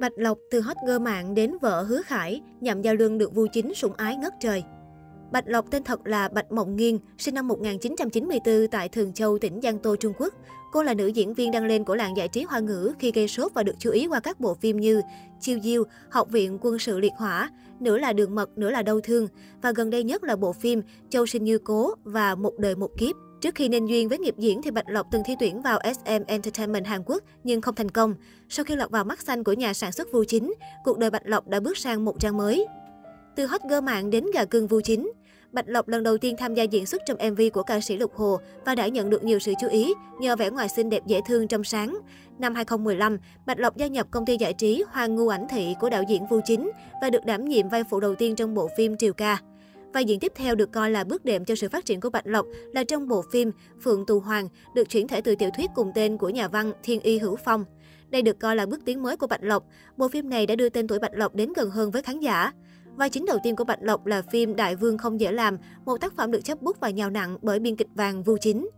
Bạch Lộc từ hot girl mạng đến vợ hứa khải, nhậm giao lương được Vu Chính sủng ái ngất trời. Bạch Lộc tên thật là Bạch Mộng Nghiên, sinh năm 1994 tại Thường Châu, tỉnh Giang Tô, Trung Quốc. Cô là nữ diễn viên đăng lên của làng giải trí hoa ngữ khi gây sốt và được chú ý qua các bộ phim như Chiêu Diêu, Học viện quân sự liệt hỏa, Nửa là đường mật, nửa là đau thương và gần đây nhất là bộ phim Châu sinh như cố và Một đời một kiếp. Trước khi nên duyên với nghiệp diễn thì Bạch Lộc từng thi tuyển vào SM Entertainment Hàn Quốc nhưng không thành công. Sau khi lọt vào mắt xanh của nhà sản xuất Vu Chính, cuộc đời Bạch Lộc đã bước sang một trang mới. Từ hot girl mạng đến gà cưng Vu Chính, Bạch Lộc lần đầu tiên tham gia diễn xuất trong MV của ca sĩ Lục Hồ và đã nhận được nhiều sự chú ý nhờ vẻ ngoài xinh đẹp dễ thương trong sáng. Năm 2015, Bạch Lộc gia nhập công ty giải trí Hoàng Ngu Ảnh Thị của đạo diễn Vu Chính và được đảm nhiệm vai phụ đầu tiên trong bộ phim Triều Ca. Vai diễn tiếp theo được coi là bước đệm cho sự phát triển của Bạch Lộc là trong bộ phim Phượng Tù Hoàng, được chuyển thể từ tiểu thuyết cùng tên của nhà văn Thiên Y Hữu Phong. Đây được coi là bước tiến mới của Bạch Lộc. Bộ phim này đã đưa tên tuổi Bạch Lộc đến gần hơn với khán giả. Vai chính đầu tiên của Bạch Lộc là phim Đại Vương không dễ làm, một tác phẩm được chấp bút và nhào nặng bởi biên kịch vàng Vu Chính.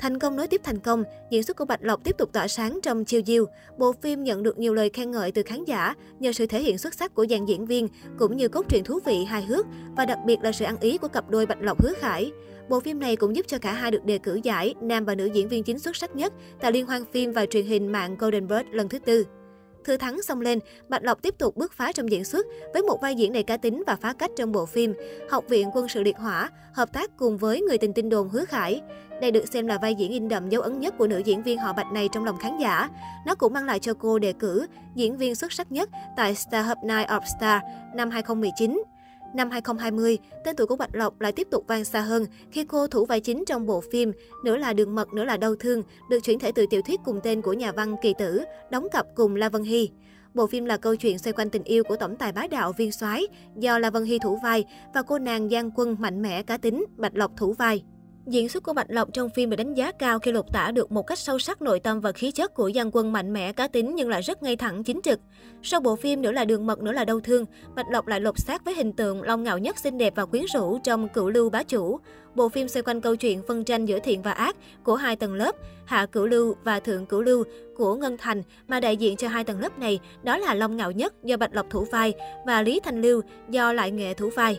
Thành công nối tiếp thành công, diễn xuất của Bạch Lộc tiếp tục tỏa sáng trong Chiêu Diêu. Bộ phim nhận được nhiều lời khen ngợi từ khán giả nhờ sự thể hiện xuất sắc của dàn diễn viên, cũng như cốt truyện thú vị, hài hước và đặc biệt là sự ăn ý của cặp đôi Bạch Lộc Hứa Khải. Bộ phim này cũng giúp cho cả hai được đề cử giải nam và nữ diễn viên chính xuất sắc nhất tại liên hoan phim và truyền hình mạng Golden Bird lần thứ tư. Thư thắng xông lên, Bạch Lộc tiếp tục bước phá trong diễn xuất với một vai diễn đầy cá tính và phá cách trong bộ phim Học viện quân sự liệt hỏa, hợp tác cùng với người tình tin đồn Hứa Khải. Đây được xem là vai diễn in đậm dấu ấn nhất của nữ diễn viên họ Bạch này trong lòng khán giả. Nó cũng mang lại cho cô đề cử diễn viên xuất sắc nhất tại Star Hub Night of Star năm 2019. Năm 2020, tên tuổi của Bạch Lộc lại tiếp tục vang xa hơn khi cô thủ vai chính trong bộ phim Nửa là đường mật, nửa là đau thương, được chuyển thể từ tiểu thuyết cùng tên của nhà văn Kỳ Tử, đóng cặp cùng La Vân Hy. Bộ phim là câu chuyện xoay quanh tình yêu của tổng tài bá đạo viên soái do La Vân Hy thủ vai và cô nàng Giang Quân mạnh mẽ cá tính Bạch Lộc thủ vai. Diễn xuất của Bạch Lộc trong phim được đánh giá cao khi lột tả được một cách sâu sắc nội tâm và khí chất của Giang Quân mạnh mẽ cá tính nhưng lại rất ngay thẳng chính trực. Sau bộ phim nữa là đường mật nữa là đau thương, Bạch Lộc lại lột xác với hình tượng long ngạo nhất xinh đẹp và quyến rũ trong Cửu Lưu bá chủ. Bộ phim xoay quanh câu chuyện phân tranh giữa thiện và ác của hai tầng lớp, Hạ Cửu Lưu và Thượng Cửu Lưu của Ngân Thành mà đại diện cho hai tầng lớp này đó là Long Ngạo Nhất do Bạch Lộc thủ vai và Lý Thanh Lưu do Lại Nghệ thủ vai.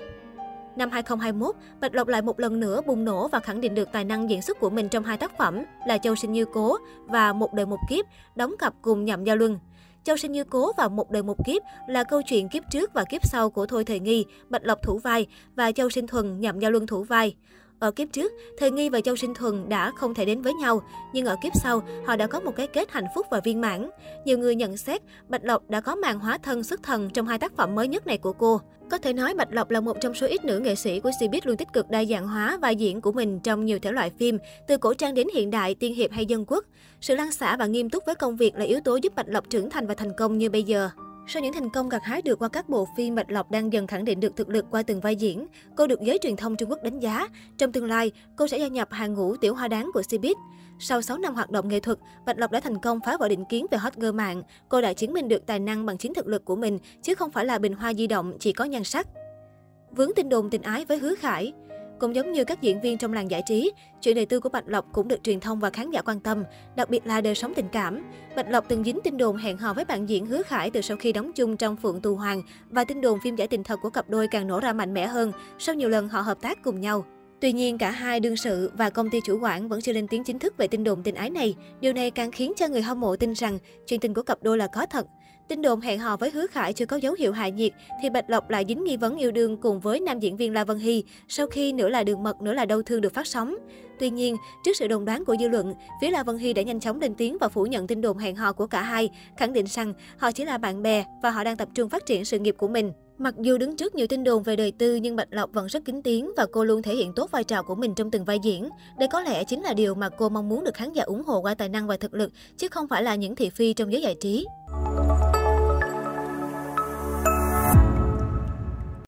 Năm 2021, Bạch Lộc lại một lần nữa bùng nổ và khẳng định được tài năng diễn xuất của mình trong hai tác phẩm là Châu Sinh Như Cố và Một đời một kiếp, đóng cặp cùng Nhậm Giao Luân. Châu Sinh Như Cố và Một đời một kiếp là câu chuyện kiếp trước và kiếp sau của Thôi Thời Nghi, Bạch Lộc thủ vai và Châu Sinh Thuần, Nhậm Giao Luân thủ vai. Ở kiếp trước, Thời Nghi và Châu Sinh Thuần đã không thể đến với nhau, nhưng ở kiếp sau, họ đã có một cái kết hạnh phúc và viên mãn. Nhiều người nhận xét, Bạch Lộc đã có màn hóa thân xuất thần trong hai tác phẩm mới nhất này của cô. Có thể nói Bạch Lộc là một trong số ít nữ nghệ sĩ của Cbiz luôn tích cực đa dạng hóa vai diễn của mình trong nhiều thể loại phim, từ cổ trang đến hiện đại, tiên hiệp hay dân quốc. Sự lăng xả và nghiêm túc với công việc là yếu tố giúp Bạch Lộc trưởng thành và thành công như bây giờ. Sau những thành công gặt hái được qua các bộ phim, Bạch Lộc đang dần khẳng định được thực lực qua từng vai diễn. Cô được giới truyền thông Trung Quốc đánh giá. Trong tương lai, cô sẽ gia nhập hàng ngũ tiểu hoa đáng của Cbiz. Sau 6 năm hoạt động nghệ thuật, Bạch Lộc đã thành công phá vỡ định kiến về hot girl mạng. Cô đã chứng minh được tài năng bằng chính thực lực của mình, chứ không phải là bình hoa di động chỉ có nhan sắc. Vướng tin đồn tình ái với Hứa Khải cũng giống như các diễn viên trong làng giải trí, chuyện đời tư của Bạch Lộc cũng được truyền thông và khán giả quan tâm, đặc biệt là đời sống tình cảm. Bạch Lộc từng dính tin đồn hẹn hò với bạn diễn Hứa Khải từ sau khi đóng chung trong Phượng Tù Hoàng và tin đồn phim giải tình thật của cặp đôi càng nổ ra mạnh mẽ hơn sau nhiều lần họ hợp tác cùng nhau. Tuy nhiên, cả hai đương sự và công ty chủ quản vẫn chưa lên tiếng chính thức về tin đồn tình ái này. Điều này càng khiến cho người hâm mộ tin rằng chuyện tình của cặp đôi là có thật. Tin đồn hẹn hò với Hứa Khải chưa có dấu hiệu hạ nhiệt, thì Bạch Lộc lại dính nghi vấn yêu đương cùng với nam diễn viên La Vân Hy sau khi nửa là đường mật, nửa là đau thương được phát sóng. Tuy nhiên, trước sự đồn đoán của dư luận, phía La Vân Hy đã nhanh chóng lên tiếng và phủ nhận tin đồn hẹn hò của cả hai, khẳng định rằng họ chỉ là bạn bè và họ đang tập trung phát triển sự nghiệp của mình. Mặc dù đứng trước nhiều tin đồn về đời tư nhưng Bạch Lộc vẫn rất kín tiếng và cô luôn thể hiện tốt vai trò của mình trong từng vai diễn. Đây có lẽ chính là điều mà cô mong muốn được khán giả ủng hộ qua tài năng và thực lực, chứ không phải là những thị phi trong giới giải trí.